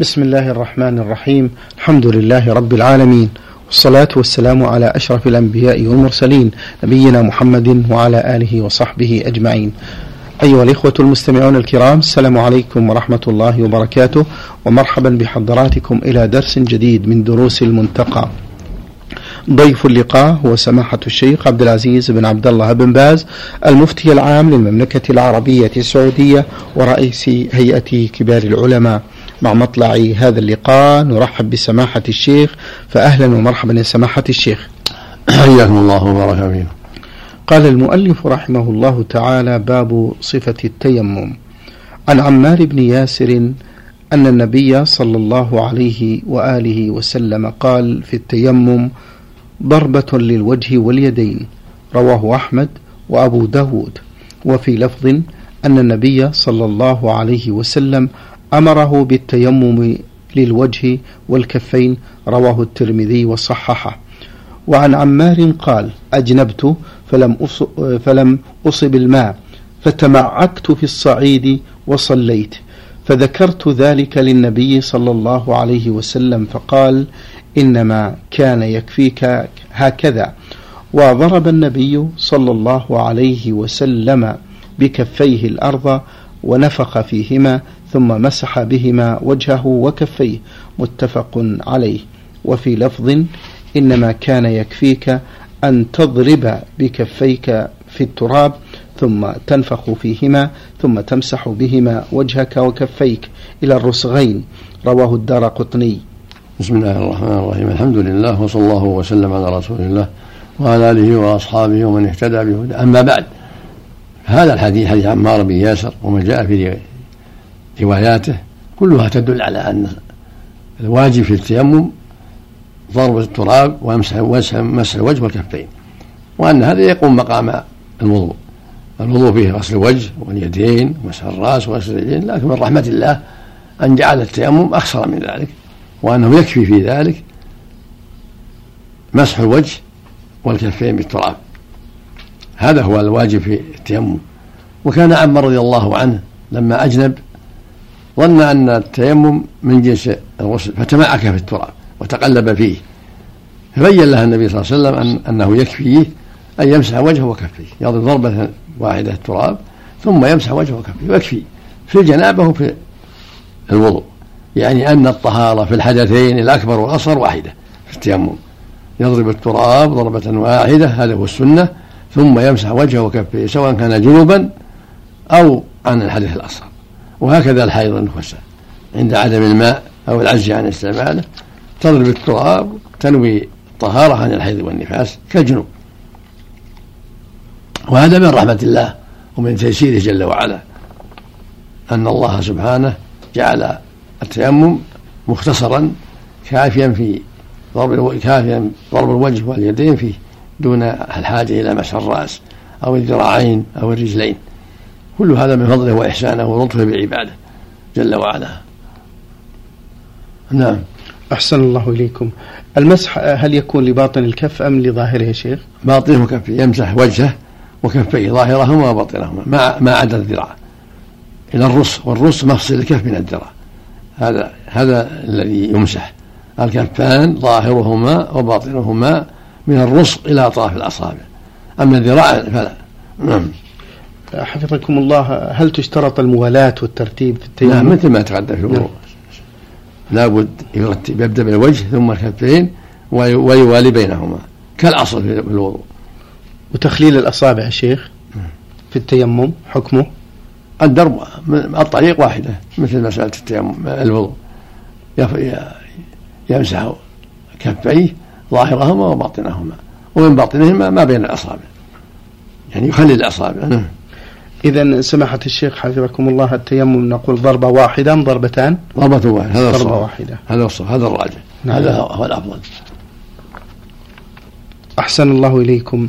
بسم الله الرحمن الرحيم الحمد لله رب العالمين والصلاة والسلام على أشرف الأنبياء والمرسلين نبينا محمد وعلى آله وصحبه أجمعين أيها الإخوة المستمعون الكرام السلام عليكم ورحمة الله وبركاته ومرحبا بحضراتكم إلى درس جديد من دروس المنتقى ضيف اللقاء هو سماحة الشيخ عبد العزيز بن عبد الله بن باز المفتي العام للمملكة العربية السعودية ورئيس هيئة كبار العلماء مع مطلع هذا اللقاء. نرحب بسماحة الشيخ. فأهلا ومرحبا يا سماحة الشيخ. حياكم الله وبارك فيكم. قال المؤلف رحمه الله تعالى باب صفة التيمم. عن عمار بن ياسر أن النبي صلى الله عليه وآله وسلم قال في التيمم ضربة للوجه واليدين. رواه أحمد وأبو داود. وفي لفظ أن النبي صلى الله عليه وسلم أمره بالتيمم للوجه والكفين رواه الترمذي وصححه. وعن عمار قال أجنبت فلم فلم أصب الماء فتمعكت في الصعيد وصليت فذكرت ذلك للنبي صلى الله عليه وسلم فقال إنما كان يكفيك هكذا. وضرب النبي صلى الله عليه وسلم بكفيه الأرض ونفخ فيهما ثم مسح بهما وجهه وكفيه متفق عليه. وفي لفظ إنما كان يكفيك أن تضرب بكفيك في التراب ثم تنفخ فيهما ثم تمسح بهما وجهك وكفيك إلى الرسغين. رواه الدار قطني. بسم الله الرحمن الرحيم. الحمد لله وصلى الله وسلم على رسول الله وعلى آله وأصحابه ومن اهتدى بهدى أما بعد هذا الحديث حديث عمار بن ياسر وما جاء في رواياته كلها تدل على أن الواجب في التيمم ضرب التراب ومسح مسح الوجه والكفين وأن هذا يقوم مقام الوضوء. الوضوء فيه غسل الوجه واليدين ومسح الرأس وغسل اليدين لكن من رحمة الله أن جعل التيمم أكثر من ذلك وأنه يكفي في ذلك مسح الوجه والكفين بالتراب. هذا هو الواجب في التيمم. وكان عمر رضي الله عنه لما أجنب ظن أن التيمم من جنس الغسل فتمعك في التراب وتقلب فيه. فبين له النبي صلى الله عليه وسلم أن أنه يكفيه أن يمسح وجهه وكفيه يضرب ضربة واحدة التراب ثم يمسح وجهه وكفيه ويكفي في الجنابة وفي الوضوء. يعني أن الطهارة في الحدثين الأكبر والأصغر واحدة في التيمم. يضرب التراب ضربة واحدة هذا هو السنة ثم يمسح وجهه وكفيه سواء كان جنوبا أو عن الحدث الأصغر. وهكذا الحيض النفساء. عند عدم الماء أو العجز عن استعماله تضرب التراب تنوي الطهارة عن الحيض والنفاس كالجنوب وهذا من رحمة الله ومن تيسيره جل وعلا أن الله سبحانه جعل التيمم مختصرا كافيا في ضرب كافيا ضرب الوجه واليدين فيه دون الحاجة إلى مسح الرأس أو الذراعين أو الرجلين. كل هذا من فضله وإحسانه ولطفه بعباده جل وعلا. نعم. أحسن الله إليكم. المسح هل يكون لباطن الكف أم لظاهره يا شيخ؟ باطنه وكفه يمسح وجهه وكفيه ظاهرهما وباطنهما ما ما عدا الذراع. إلى الرص والرص مفصل الكف من الذراع. هذا هذا الذي يمسح. الكفان ظاهرهما وباطنهما من الرص إلى أطراف الأصابع. أما الذراع فلا. نعم. حفظكم الله هل تشترط الموالاة والترتيب في التيمم؟ نعم مثل ما تقدم في الوضوء لابد يرتب يبدأ بالوجه ثم الكفين ويوالي بينهما كالأصل في الوضوء. وتخليل الأصابع يا شيخ في التيمم حكمه؟ الدرب الطريق واحدة مثل مسألة التيمم الوضوء. يمسح كفيه ظاهرهما وباطنهما ومن باطنهما ما بين الأصابع. يعني يخلي الأصابع. نعم. إذا سماحة الشيخ حفظكم الله التيمم نقول ضربة واحدة أم ضربتان؟ ضربة واحدة هذا ضربة واحدة. هذا الصواب هذا الراجح. نعم. هذا هو الأفضل. أحسن الله إليكم.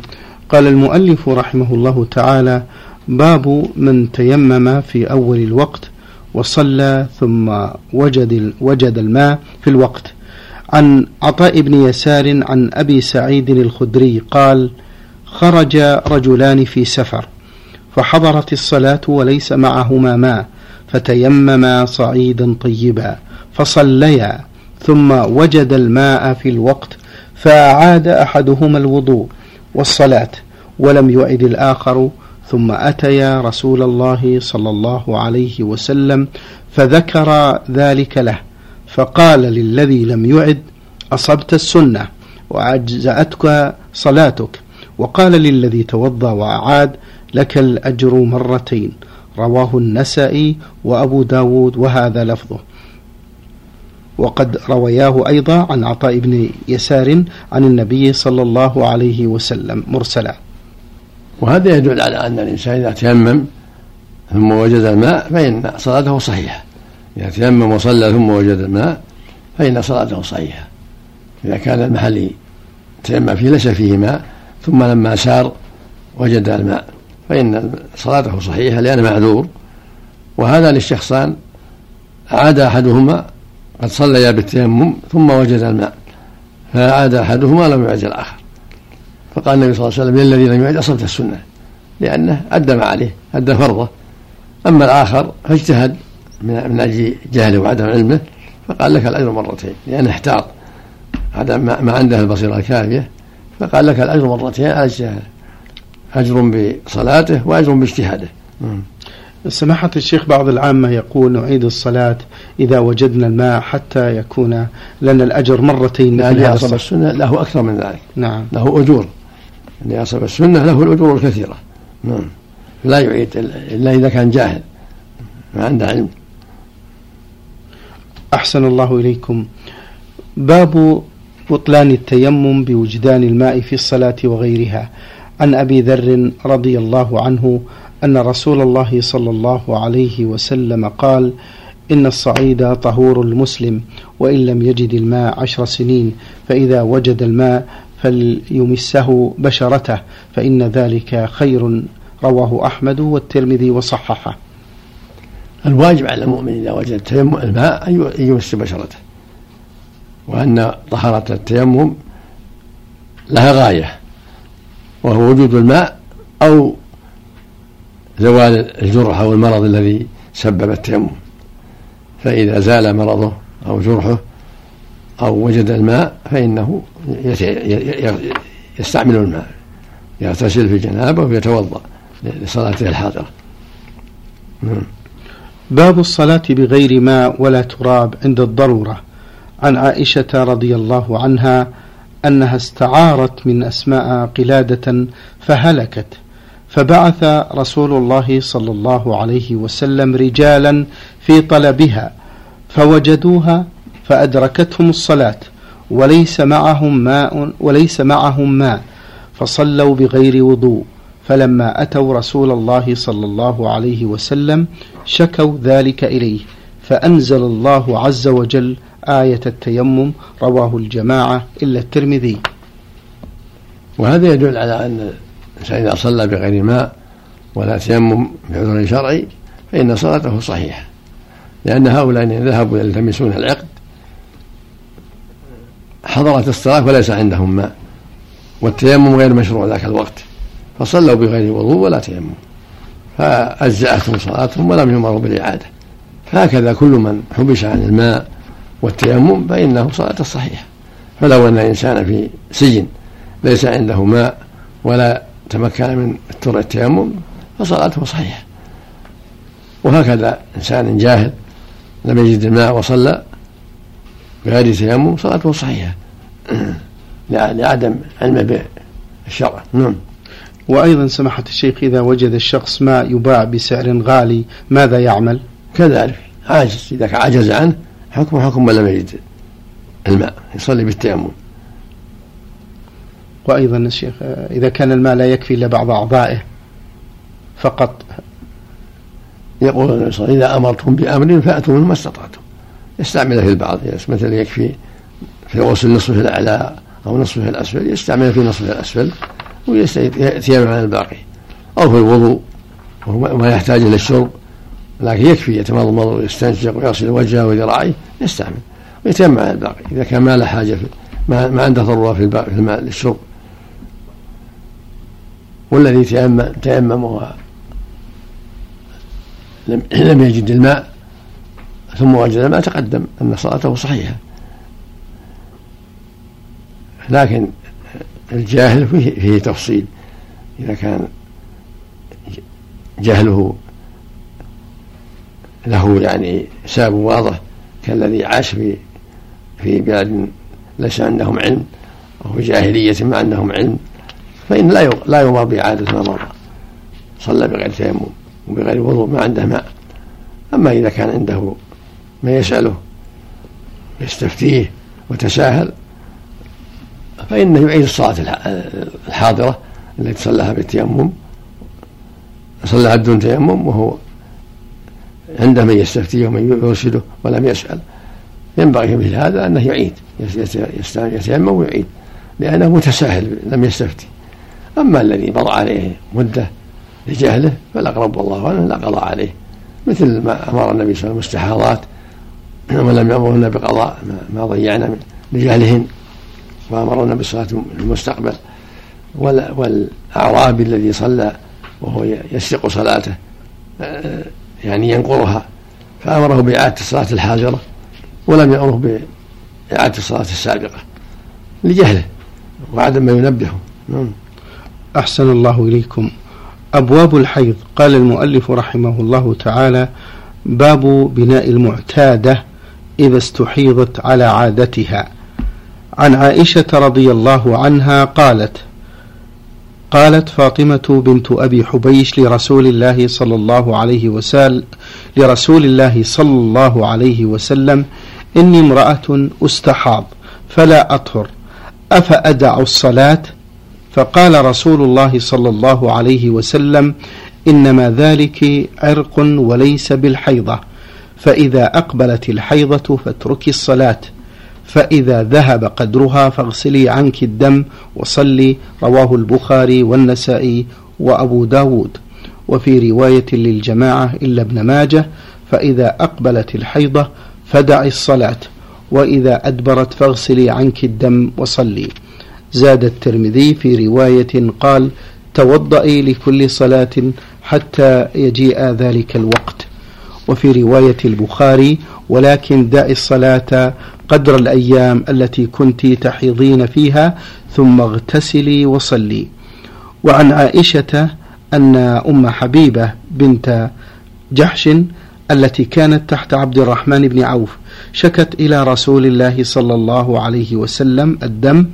قال المؤلف رحمه الله تعالى باب من تيمم في أول الوقت وصلى ثم وجد وجد الماء في الوقت. عن عطاء بن يسار عن أبي سعيد الخدري قال خرج رجلان في سفر. فحضرت الصلاة وليس معهما ماء فتيمما صعيدا طيبا فصليا ثم وجد الماء في الوقت فأعاد أحدهما الوضوء والصلاة ولم يعد الآخر ثم أتيا رسول الله صلى الله عليه وسلم فذكر ذلك له فقال للذي لم يعد أصبت السنة وأجزأتك صلاتك وقال للذي توضأ وأعاد لك الأجر مرتين رواه النسائي وأبو داود وهذا لفظه. وقد روياه أيضا عن عطاء بن يسار عن النبي صلى الله عليه وسلم مرسلا. وهذا يدل على أن الإنسان إذا تيمم ثم وجد الماء فإن صلاته صحيحة. إذا تيمم وصلى ثم وجد الماء فإن صلاته صحيحة. إذا كان المحل تيمم فيه ليس فيه ماء ثم لما سار وجد الماء. فإن صلاته صحيحة لأنه معذور وهذا للشخصان عاد أحدهما قد صليا بالتيمم ثم وجد الماء فعاد أحدهما لم يعد الآخر. فقال النبي صلى الله عليه وسلم للذي لم يعد أصبت السنة لأنه أدى ما عليه أدى فرضه. أما الآخر فاجتهد من أجل جهله وعدم علمه فقال لك الأجر مرتين لأنه احتاط. ما عنده البصيرة الكافية فقال لك الأجر مرتين على اجتهاده. أجر بصلاته وأجر باجتهاده. سماحة الشيخ بعض العامة يقول نعيد الصلاة إذا وجدنا الماء حتى يكون لنا الأجر مرتين مثل اللي أصاب السنة له أكثر من ذلك. نعم. له أجور. اللي أصاب السنة له الأجور الكثيرة. نعم. لا يعيد إلا إذا كان جاهل. ما عنده علم. أحسن الله إليكم. باب بطلان التيمم بوجدان الماء في الصلاة وغيرها. عن أبي ذر رضي الله عنه أن رسول الله صلى الله عليه وسلم قال إن الصعيد طهور المسلم وإن لم يجد الماء عشر سنين فإذا وجد الماء فليمسه بشرته فإن ذلك خير رواه أحمد والترمذي وصححه. الواجب على المؤمن إذا وجد التيمم الماء أن يمس بشرته وأن طهارة التيمم لها غاية. وهو وجود الماء أو زوال الجرح أو المرض الذي سبب التيمم. فإذا زال مرضه أو جرحه أو وجد الماء فإنه يستعمل الماء يغتسل في جنابه ويتوضأ لصلاته الحاضرة نعم. باب الصلاة بغير ماء ولا تراب عند الضرورة. عن عائشة رضي الله عنها أنها استعارت من أسماء قلادة فهلكت. فبعث رسول الله صلى الله عليه وسلم رجالا في طلبها فوجدوها فأدركتهم الصلاة وليس معهم ماء وليس معهم ماء فصلوا بغير وضوء. فلما أتوا رسول الله صلى الله عليه وسلم شكوا ذلك إليه فأنزل الله عز وجل آية التيمم رواه الجماعة إلا الترمذي. وهذا يدل على أن الإنسان إذا صلى بغير ماء ولا تيمم بعذر شرعي فإن صلاته صحيحة. لأن هؤلاء ذهبوا يلتمسون العقد حضرت الصلاة وليس عندهم ماء والتيمم غير مشروع ذاك الوقت فصلوا بغير وضوء ولا تيمم. فأجزأتهم صلاتهم ولم يمروا بالإعادة. هكذا كل من حبس عن الماء والتيمم فإنه صلاة صحيحة. فلو أن الإنسان في سجن ليس عنده ماء ولا تمكن من التيمم فصلاته صحيحة. وهكذا إنسان جاهل لم يجد الماء وصلى بغير تيمم صلاته صحيحة. لعدم علمه بالشرع. نعم. وأيضا سماحة الشيخ إذا وجد الشخص ماء يباع بسعر غالي ماذا يعمل؟ كذلك عاجز إذا عجز عنه حكم حكم من لم يجد الماء يصلي بالتيمم. وأيضا الشيخ إذا كان الماء لا يكفي إلا بعض أعضائه فقط. يقول النبي صلى الله عليه وسلم إذا أمرتم بأمر فأتوا منه ما استطعتم. يستعمله في البعض مثلا يكفي في غسل نصفه الأعلى أو نصفه الأسفل يستعمله في نصفه الأسفل ويتيمم عن الباقي. أو في الوضوء وهو ما يحتاج إلى الشرب. لكن يكفي يتمضمض ويستنشق ويغسل وجهه وذراعيه يستعمل ويتيمم على الباقي. إذا كان ما له حاجة في ما, عنده ضرورة في, في الماء للشرب والذي تيمم تيمم لم, لم يجد الماء ثم وجد ما تقدم أن صلاته صحيحة. لكن الجاهل فيه, فيه تفصيل. إذا كان جهله له يعني سبب واضح كالذي عاش في في بلاد ليس عندهم علم أو في جاهلية ما عندهم علم فإن لا لا يمر بإعادة ما مر صلى بغير تيمم وبغير وضوء ما عنده ماء. أما إذا كان عنده ما يسأله يستفتيه وتساهل فإنه يعيد الصلاة الحاضرة التي صلىها بالتيمم صلىها بدون تيمم وهو عنده من يستفتيه ومن يرشده ولم يسأل. ينبغي مثل هذا أنه يعيد يتيمم ويعيد لأنه متساهل لم يستفتي. أما الذي مضى عليه مدة لجهله فالأقرب والله أعلم لا قضاء عليه. مثل ما أمر النبي صلى الله عليه وسلم المستحاضات ولم يأمرهن بقضاء ما ضيعنا لجهلهن وأمرنا بالصلاة في المستقبل والأعرابي الذي صلى وهو يسرق صلاته يعني ينقرها فأمره بإعادة الصلاة الحاضرة ولم يأمره بإعادة الصلاة السابقة لجهله وعدم ما ينبهه. نعم. أحسن الله إليكم. أبواب الحيض. قال المؤلف رحمه الله تعالى باب بناء المعتادة إذا استحيضت على عادتها. عن عائشة رضي الله عنها قالت قالت فاطمة بنت أبي حبيش لرسول الله صلى الله عليه وسلم لرسول الله صلى الله عليه وسلم إني امرأة أستحاض فلا أطهر أفأدع الصلاة؟ فقال رسول الله صلى الله عليه وسلم إنما ذلك عرق وليس بالحيضة فإذا أقبلت الحيضة فاتركي الصلاة. فإذا ذهب قدرها فاغسلي عنك الدم وصلي رواه البخاري والنسائي وأبو داود. وفي رواية للجماعة إلا ابن ماجه فإذا أقبلت الحيضة فدعي الصلاة وإذا أدبرت فاغسلي عنك الدم وصلي. زاد الترمذي في رواية قال توضئي لكل صلاة حتى يجيء ذلك الوقت. وفي رواية البخاري ولكن دعي الصلاة قدر الأيام التي كنت تحيضين فيها ثم اغتسلي وصلي. وعن عائشة أن أم حبيبة بنت جحش التي كانت تحت عبد الرحمن بن عوف شكت إلى رسول الله صلى الله عليه وسلم الدم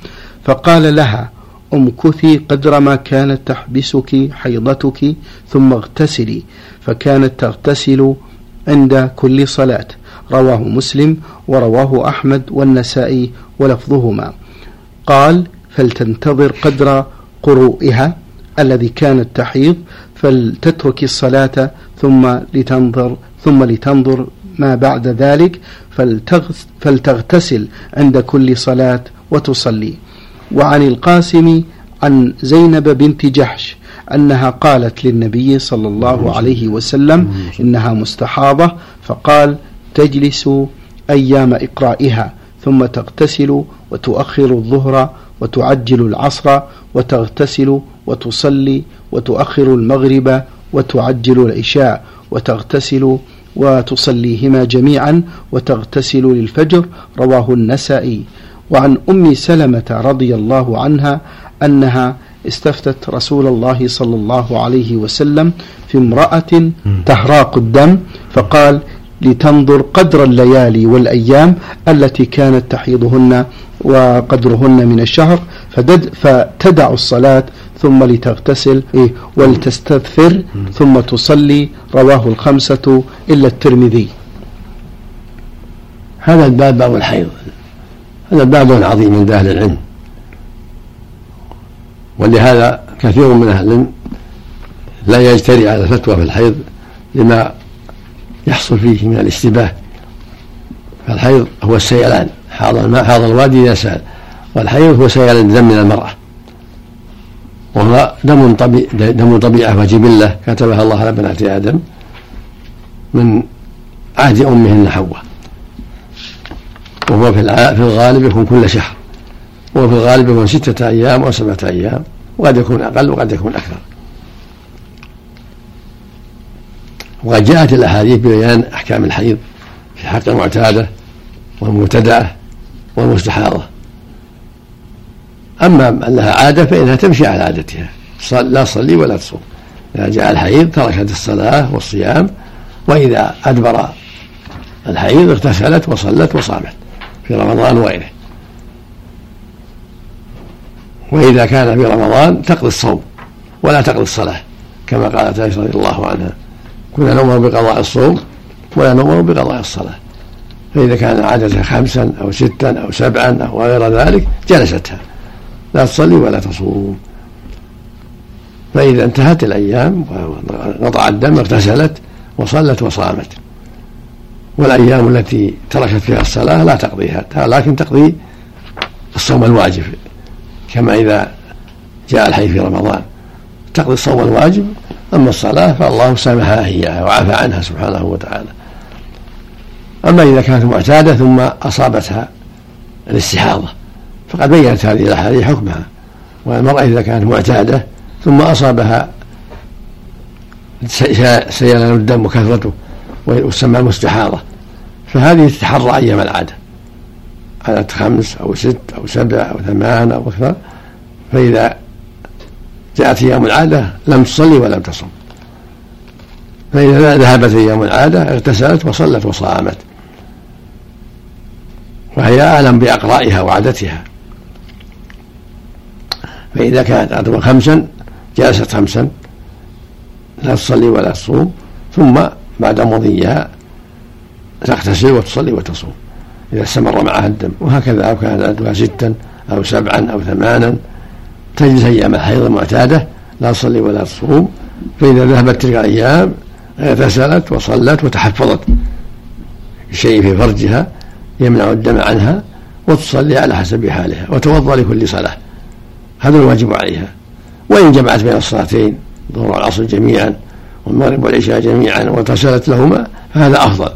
فقال لها امكثي قدر ما كانت تحبسك حيضتك ثم اغتسلي. فكانت تغتسل عند كل صلاة. رواه مسلم ورواه أحمد والنسائي ولفظهما. قال فلتنتظر قدر قروئها الذي كانت تحيض فلتترك الصلاة ثم لتنظر ثم لتنظر ما بعد ذلك فلتغتسل عند كل صلاة وتصلي. وعن القاسم عن زينب بنت جحش أنها قالت للنبي صلى الله عليه وسلم إنها مستحاضة فقال تجلس أيام إقرائها ثم تغتسل وتؤخر الظهر وتعجل العصر وتغتسل وتصلي وتؤخر المغرب وتعجل العشاء وتغتسل وتصليهما جميعا وتغتسل للفجر رواه النسائي. وعن أم سلمة رضي الله عنها أنها استفتت رسول الله صلى الله عليه وسلم في امرأة تهراق الدم فقال لتنظر قدر الليالي والأيام التي كانت تحيضهن وقدرهن من الشهر فتدع الصلاة ثم لتغتسل إيه، ولتستغفر ثم تصلي رواه الخمسة إلا الترمذي. هذا الباب باب الحيض هذا باب عظيم عند أهل العلم. ولهذا كثير من أهل العلم لا يجترئ على الفتوى في الحيض لما يحصل فيه من الاشتباه فالحيض هو السيلان حاض الماء حاض الوادي إذا سأل. والحيض هو سيلان الدم من المرأة. وهو دم طبيعي دم طبيعة وجبلة كتبها الله على بنات آدم من عهد أمهن حواء. وهو في الغالب يكون كل شهر. وفي الغالب يكون ستة أيام أو سبعة أيام. وقد يكون أقل وقد يكون أكثر. وقد جاءت الأحاديث ببيان أحكام الحيض في حق المعتادة والمبتدأة والمستحاضة. أما من لها عادة فإنها تمشي على عادتها. لا تصلي ولا تصوم. إذا جاء الحيض تركت الصلاة والصيام وإذا أدبر الحيض اغتسلت وصلت وصامت في رمضان وغيره. وإذا كان في رمضان تقضي الصوم ولا تقضي الصلاة كما قالت عائشة رضي الله عنها. كنا نؤمر بقضاء الصوم ولا نؤمر بقضاء الصلاة. فإذا كان عادة خمسا أو ستا أو سبعا أو غير ذلك جلستها. لا تصلي ولا تصوم. فإذا انتهت الأيام وقطع الدم اغتسلت وصلت وصامت. والأيام التي تركت فيها الصلاة لا تقضيها لكن تقضي الصوم الواجب. كما إذا جاء الحي في رمضان تقضي الصوم الواجب أما الصلاة فالله سامحها إياها وعفى عنها سبحانه وتعالى. أما إذا كانت معتادة ثم أصابتها الاستحاضة فقد بينت هذه الأحاديث حكمها. والمرأة إذا كانت معتادة ثم أصابها سيلان الدم وكثرته وتسمى المستحاضة فهذه تتحرى أيام العادة. عدد خمس أو ست أو سبع أو ثمان أو أكثر فإذا جاءت أيام العادة لم تصلي ولم تصم. فإذا ذهبت أيام العادة اغتسلت وصلت وصامت. وهي أعلم بأقرائها وعادتها. فإذا كانت أدرى خمسا جلست خمسا لا تصلي ولا تصوم ثم بعد مضيها تغتسل وتصلي وتصوم. إذا استمر معها الدم وهكذا أو كانت عددها ستا أو سبعا أو ثمانا. تجلس أيام الحيض المعتادة لا تصلي ولا تصوم فإذا ذهبت تلك الأيام اغتسلت وصلت وتحفظت بشيء في فرجها يمنع الدم عنها وتصلي على حسب حالها وتوضأ لكل صلاة. هذا الواجب عليها. وإن جمعت بين الصلاتين الظهر والعصر جميعا والمغرب والعشاء جميعا واغتسلت لهما فهذا أفضل.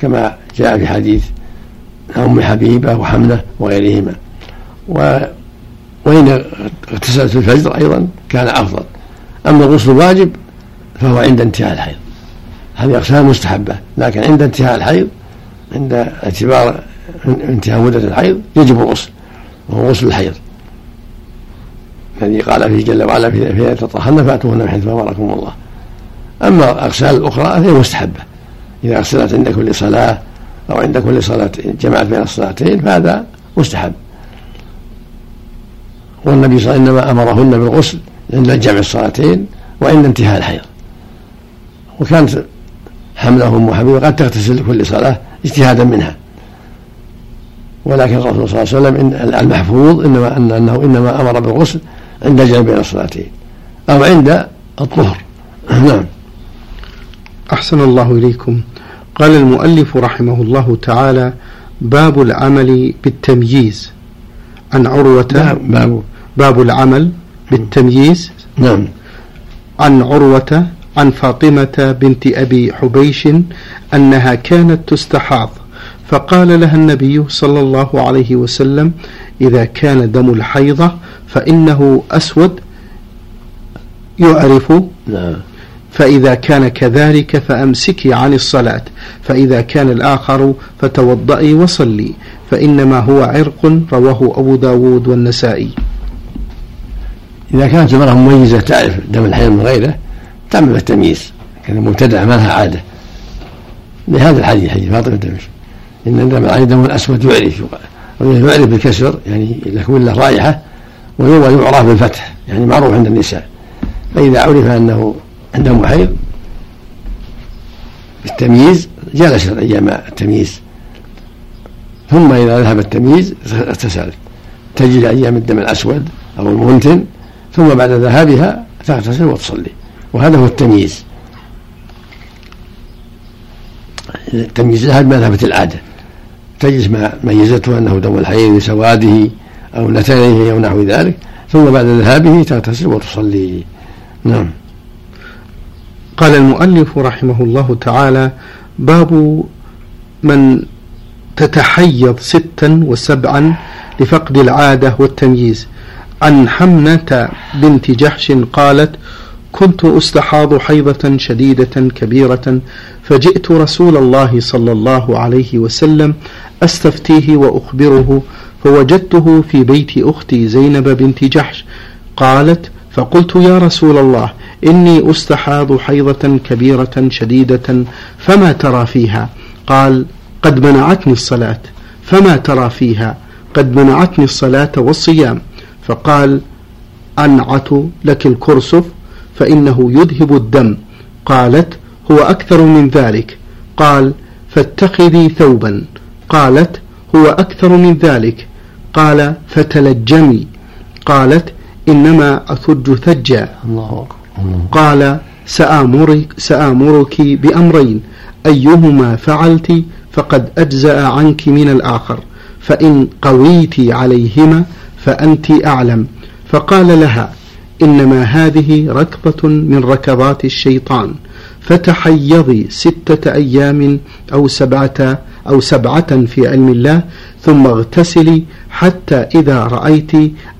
كما جاء في حديث أم حبيبة وحملة وغيرهما. و وإن اغتسلت في الفجر أيضا كان أفضل. أما الغسل الواجب فهو عند انتهاء الحيض. هذه أقسام مستحبة لكن عند انتهاء الحيض عند اعتبار انتهاء مدة الحيض يجب الغسل وهو غسل الحيض. الذي قال فيه جل وعلا في ليلة تطهرن فأتوهن من حيث أمركم الله. أما الأغسال الأخرى فهي مستحبة. إذا أغسلت عند كل صلاة أو عند كل صلاة جمعت بين الصلاتين فهذا مستحب. والنبي صلى الله عليه وسلم إنما أمرهن بالغسل عند جمع الصلاتين وعند انتهاء الحيض. وكانت حمله ام حبيبه قد تغتسل لكل صلاة اجتهادا منها. ولكن الرسول صلى الله عليه وسلم المحفوظ إنما أنه إنما أمر بالغسل عند الجمع بين الصلاتين. أو عند الطهر. نعم. أحسن الله إليكم. قال المؤلف رحمه الله تعالى باب العمل بالتمييز. عن عروة باب باب العمل بالتمييز نعم. عن عروة عن فاطمة بنت أبي حبيش أنها كانت تستحاض. فقال لها النبي صلى الله عليه وسلم إذا كان دم الحيضة فإنه أسود يعرف. نعم. فإذا كان كذلك فأمسكي عن الصلاة. فإذا كان الآخر فتوضئي وصلي. فإنما هو عرق رواه أبو داود والنسائي. إذا كانت المرأة مميزة تعرف دم الحيض من غيره تعمل التمييز. كان مبتدع ما لها عادة. لهذا الحديث حديث فاطمة بنت إن دم الحيض دم أسود يعرف يعرف بالكسر يعني يكون له رائحة ويعرف بالفتح يعني معروف عند النساء. فإذا عرف أنه دم حيض بالتمييز جلست أيام التمييز. ثم إذا ذهب التمييز اغتسلت. تجد أيام الدم الأسود أو المنتن ثم بعد ذهابها تغتسل وتصلي. وهذا هو التمييز. التمييز لها بمذهبة العادة. تجلس ما ميزته أنه دم الحيض لسواده أو نتنه أو نحو ذلك ثم بعد ذهابه تغتسل وتصلي. نعم. قال المؤلف رحمه الله تعالى باب من تتحيض ستا وسبعا لفقد العادة والتمييز. عن حمنة بنت جحش قالت كنت أستحاض حيضة شديدة كبيرة فجئت رسول الله صلى الله عليه وسلم أستفتيه وأخبره فوجدته في بيت أختي زينب بنت جحش. قالت فقلت يا رسول الله إني أستحاض حيضة كبيرة شديدة فما ترى فيها؟ قال قد منعتني الصلاة. فما ترى فيها؟ قد منعتني الصلاة والصيام. فقال أنعت لك الكرسف فإنه يذهب الدم. قالت هو أكثر من ذلك. قال فاتخذي ثوبا. قالت هو أكثر من ذلك. قال فتلجمي قالت إنما أثج ثجا. الله قال سآمرك, سآمرك بأمرين. أيهما فعلت فقد أجزأ عنك من الآخر. فإن قويت عليهما فأنت أعلم. فقال لها إنما هذه ركضة من ركضات الشيطان فتحيضي ستة أيام أو سبعة أو سبعة في علم الله ثم اغتسلي حتى إذا رأيت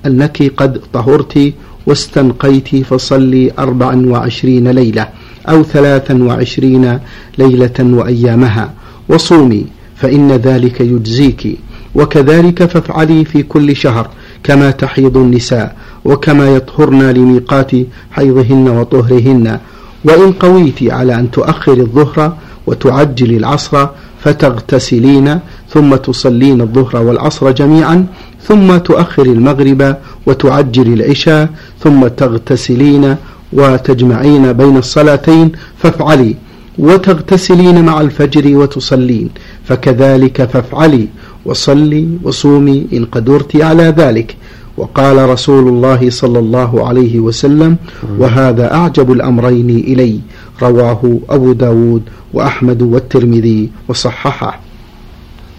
أنك قد طهرت واستنقيت فصلي أربعا وعشرين ليلة أو ثلاثا وعشرين ليلة وأيامها وصومي فإن ذلك يجزيك وكذلك فافعلي في كل شهر كما تحيض النساء وكما يطهرن لميقات حيضهن وطهرهن. وإن قويت على أن تؤخر الظهر وتعجل العصر فتغتسلين ثم تصلين الظهر والعصر جميعا ثم تؤخر المغرب وتعجل العشاء ثم تغتسلين وتجمعين بين الصلاتين فافعلي. وتغتسلين مع الفجر وتصلين فكذلك فافعلي. وصلي وصومي إن قدرت على ذلك. وقال رسول الله صلى الله عليه وسلم وهذا أعجب الأمرين إلي. رواه أبو داود وأحمد والترمذي وصححه.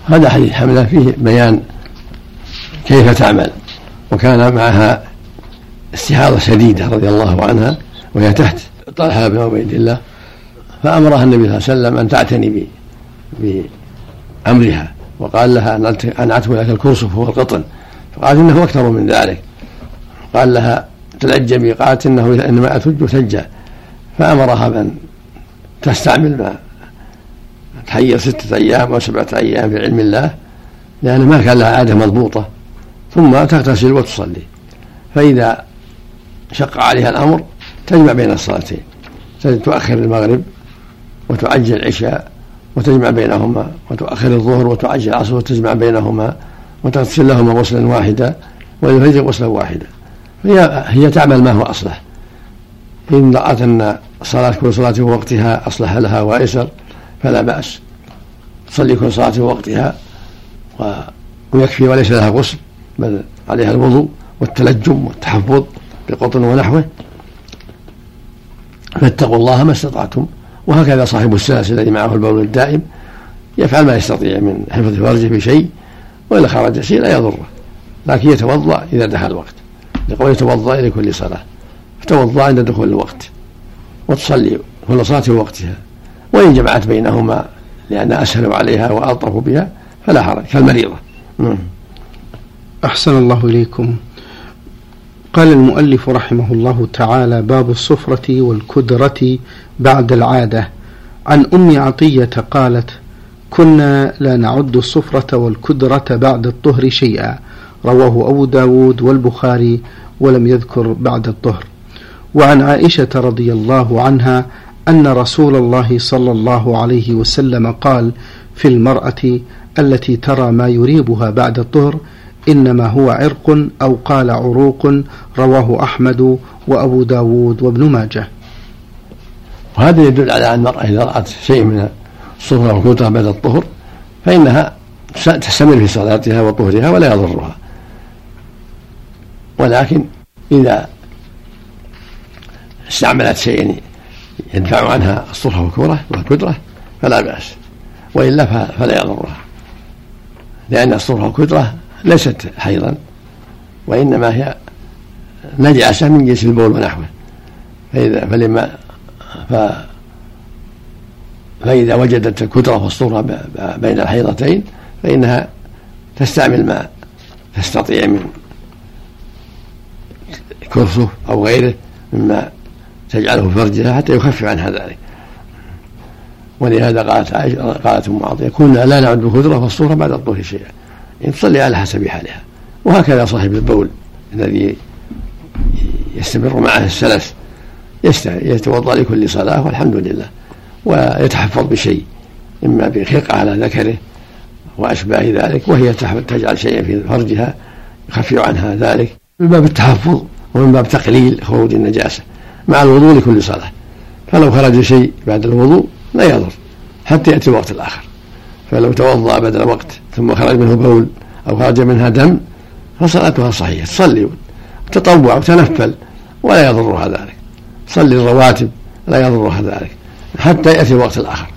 هذا حديث حملة فيه بيان كيف تعمل وكان معها استحاضة شديدة رضي الله عنها وهي تحت طلحة بن عبيد الله فأمرها النبي صلى الله عليه وسلم أن تعتني بأمرها. وقال لها أن أعتب لك الكرسف هو القطن. فقالت إنه أكثر من ذلك. قال لها تلجمي قالت إنه إنما أتج ثجا فأمرها بأن تستعمل ما تحير ستة أيام أو سبعة أيام في علم الله لأن ما كان لها عادة مضبوطة. ثم تغتسل وتصلي. فإذا شق عليها الأمر تجمع بين الصلاتين. تؤخر المغرب وتعجل العشاء وتجمع بينهما وتؤخر الظهر وتعجل العصر وتجمع بينهما وتغسل لهما غسلا واحدا وللفجر غسلا واحدا. هي هي تعمل ما هو أصلح. إن رأت أن صلاة كل صلاة وقتها أصلح لها وأيسر فلا بأس. تصلي كل صلاة وقتها ويكفي وليس لها غسل بل عليها الوضوء والتلجم والتحفظ بقطن ونحوه. فاتقوا الله ما استطعتم. وهكذا صاحب السلاسل الذي معه البول الدائم يفعل ما يستطيع من حفظ فرجه بشيء وإن خرج شيء لا يضره لكن يتوضأ إذا دخل الوقت. لقول يتوضأ لكل صلاة فتوضأ عند دخول الوقت وتصلي كل صلاة وقتها. وإن جمعت بينهما لأن أسهل عليها وألطف بها فلا حرج كالمريضة. نعم. أحسن الله إليكم. قال المؤلف رحمه الله تعالى باب الصفرة والكدرة بعد العادة. عن أم عطية قالت كنا لا نعد الصفرة والكدرة بعد الطهر شيئا. رواه أبو داود والبخاري ولم يذكر بعد الطهر. وعن عائشة رضي الله عنها أن رسول الله صلى الله عليه وسلم قال في المرأة التي ترى ما يريبها بعد الطهر إنما هو عرق أو قال عروق رواه أحمد وأبو داود وابن ماجه. وهذا يدل على أن المرأة إذا رأت شيء من الصفرة والكترة بعد الطهر فإنها تستمر في صلاتها وطهرها ولا يضرها. ولكن إذا استعملت شيئا يدفع عنها الصفرة والكرة والكدرة فلا بأس. وإلا فلا يضرها. لأن الصفرة والكدرة ليست حيضا وإنما هي نجاسة من جنس البول ونحوه. فإذا فلما ف فإذا وجدت الكدرة والصورة بين الحيضتين فإنها تستعمل ما تستطيع من كرسه أو غيره مما تجعله في فرجها حتى يخفف عنها ذلك. ولهذا قالت عائشة قالت أم عطيه كنا لا نعد الخضره والصورة بعد الطهر شيئا. يعني تصلي على حسب حالها. وهكذا صاحب البول الذي يستمر معه السلس يتوضأ لكل صلاة والحمد لله ويتحفظ بشيء إما بخرقه على ذكره وأشباه ذلك وهي تجعل شيئا في فرجها يخفف عنها ذلك. من باب التحفظ ومن باب تقليل خروج النجاسة مع الوضوء لكل صلاة. فلو خرج شيء بعد الوضوء لا يضر حتى يأتي الوقت الآخر. فلو توضأ بدل وقت ثم خرج منه بول أو خرج منها دم فصلاتها صحيحة. تصلي تطوع وتنفل ولا يضرها ذلك. صلي الرواتب لا يضرها ذلك. حتى يأتي الوقت الآخر.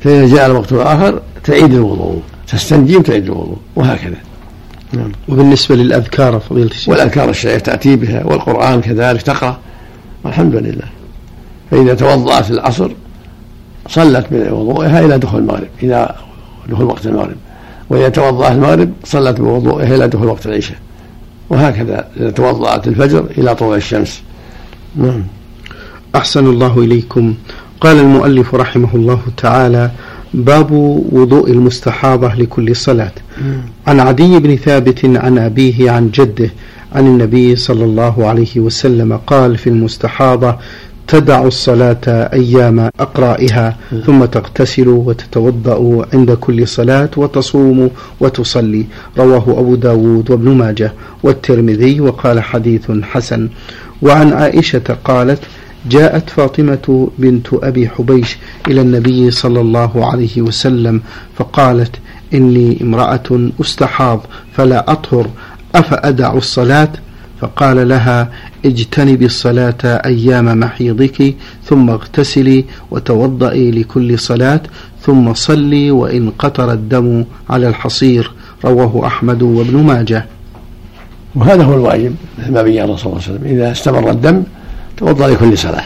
فإذا جاء الوقت الآخر تعيد الوضوء تستنجي وتعيد الوضوء وهكذا. نعم. وبالنسبة للأذكار فضيلة الشيخ. والأذكار الشرعيه تأتي بها والقرآن كذلك تقرأ. والحمد لله. فإذا توضأت العصر صلت بوضوئها إلى دخول المغرب إلى دخول وقت المغرب. واذا توضات المغرب صلت بوضوئها إلى دخول وقت العشاء. وهكذا إذا توضأت الفجر إلى طلوع الشمس. نعم. أحسن الله إليكم. قال المؤلف رحمه الله تعالى باب وضوء المستحاضة لكل صلاة. عن عدي بن ثابت عن أبيه عن جده عن النبي صلى الله عليه وسلم قال في المستحاضة تدع الصلاة أيام أقرائها ثم تغتسل وتتوضأ عند كل صلاة وتصوم وتصلي. رواه أبو داود وابن ماجه والترمذي وقال حديث حسن. وعن عائشة قالت جاءت فاطمة بنت أبي حبيش إلى النبي صلى الله عليه وسلم فقالت إني امرأة أستحاض فلا أطهر أفأدع الصلاة؟ فقال لها اجتنبي الصلاة أيام محيضك ثم اغتسلي وتوضئي لكل صلاة ثم صلي وإن قطر الدم على الحصير. رواه أحمد وابن ماجه. وهذا هو الواجب مثل ما بين الرسول صلى الله عليه وسلم إذا استمر الدم توضأ لكل صلاة.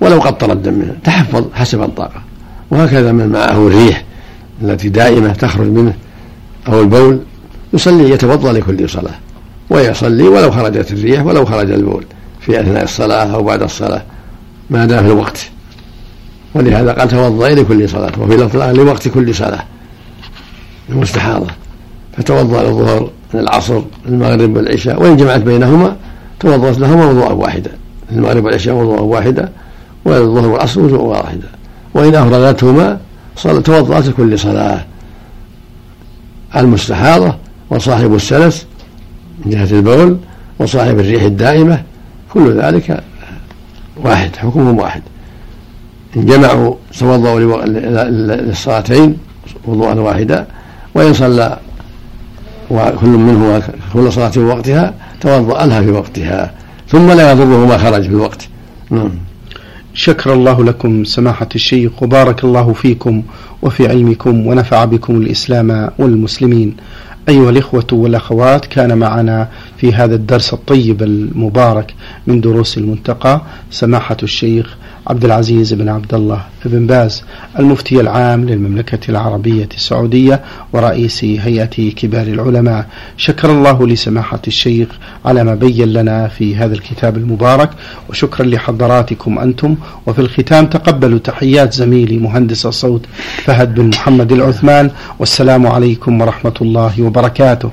ولو قطر الدم منه تحفظ حسب الطاقة. وهكذا من معه الريح التي دائمة تخرج منه أو البول يصلي يتوضأ لكل صلاة. ويصلي ولو خرجت الريح ولو خرج البول في أثناء الصلاة أو بعد الصلاة ما دام في الوقت. ولهذا قال توضأ لكل صلاة وفي لفظ لوقت كل صلاة. المستحاضة فتوضأ للظهر العصر المغرب والعشاء وإن جمعت بينهما توضأت لهما وضوءا واحدا. المغرب والعشاء وضوءا واحدا والظهر والعصر وضوءا واحدا. وإن أفردتهما توضأت لكل صلاة. المستحاضة وصاحب السلس من جهة البول وصاحب الريح الدائمة كل ذلك واحد حكمهم واحد. إن جمعوا توضأوا للصلاتين وضوءا واحدا وإن صلى وكل منهما كل صلاة في وقتها توضأ لها في وقتها ثم لا يضره ما خرج في الوقت. نعم. شكر الله لكم سماحة الشيخ وبارك الله فيكم وفي علمكم ونفع بكم الإسلام والمسلمين. أيها الإخوة والأخوات كان معنا في هذا الدرس الطيب المبارك من دروس المنتقى سماحة الشيخ عبد العزيز بن عبد الله بن باز المفتي العام للمملكة العربية السعودية ورئيس هيئة كبار العلماء. شكر الله لسماحة الشيخ على ما بين لنا في هذا الكتاب المبارك وشكرا لحضراتكم أنتم. وفي الختام تقبلوا تحيات زميلي مهندس الصوت فهد بن محمد العثمان والسلام عليكم ورحمة الله وبركاته.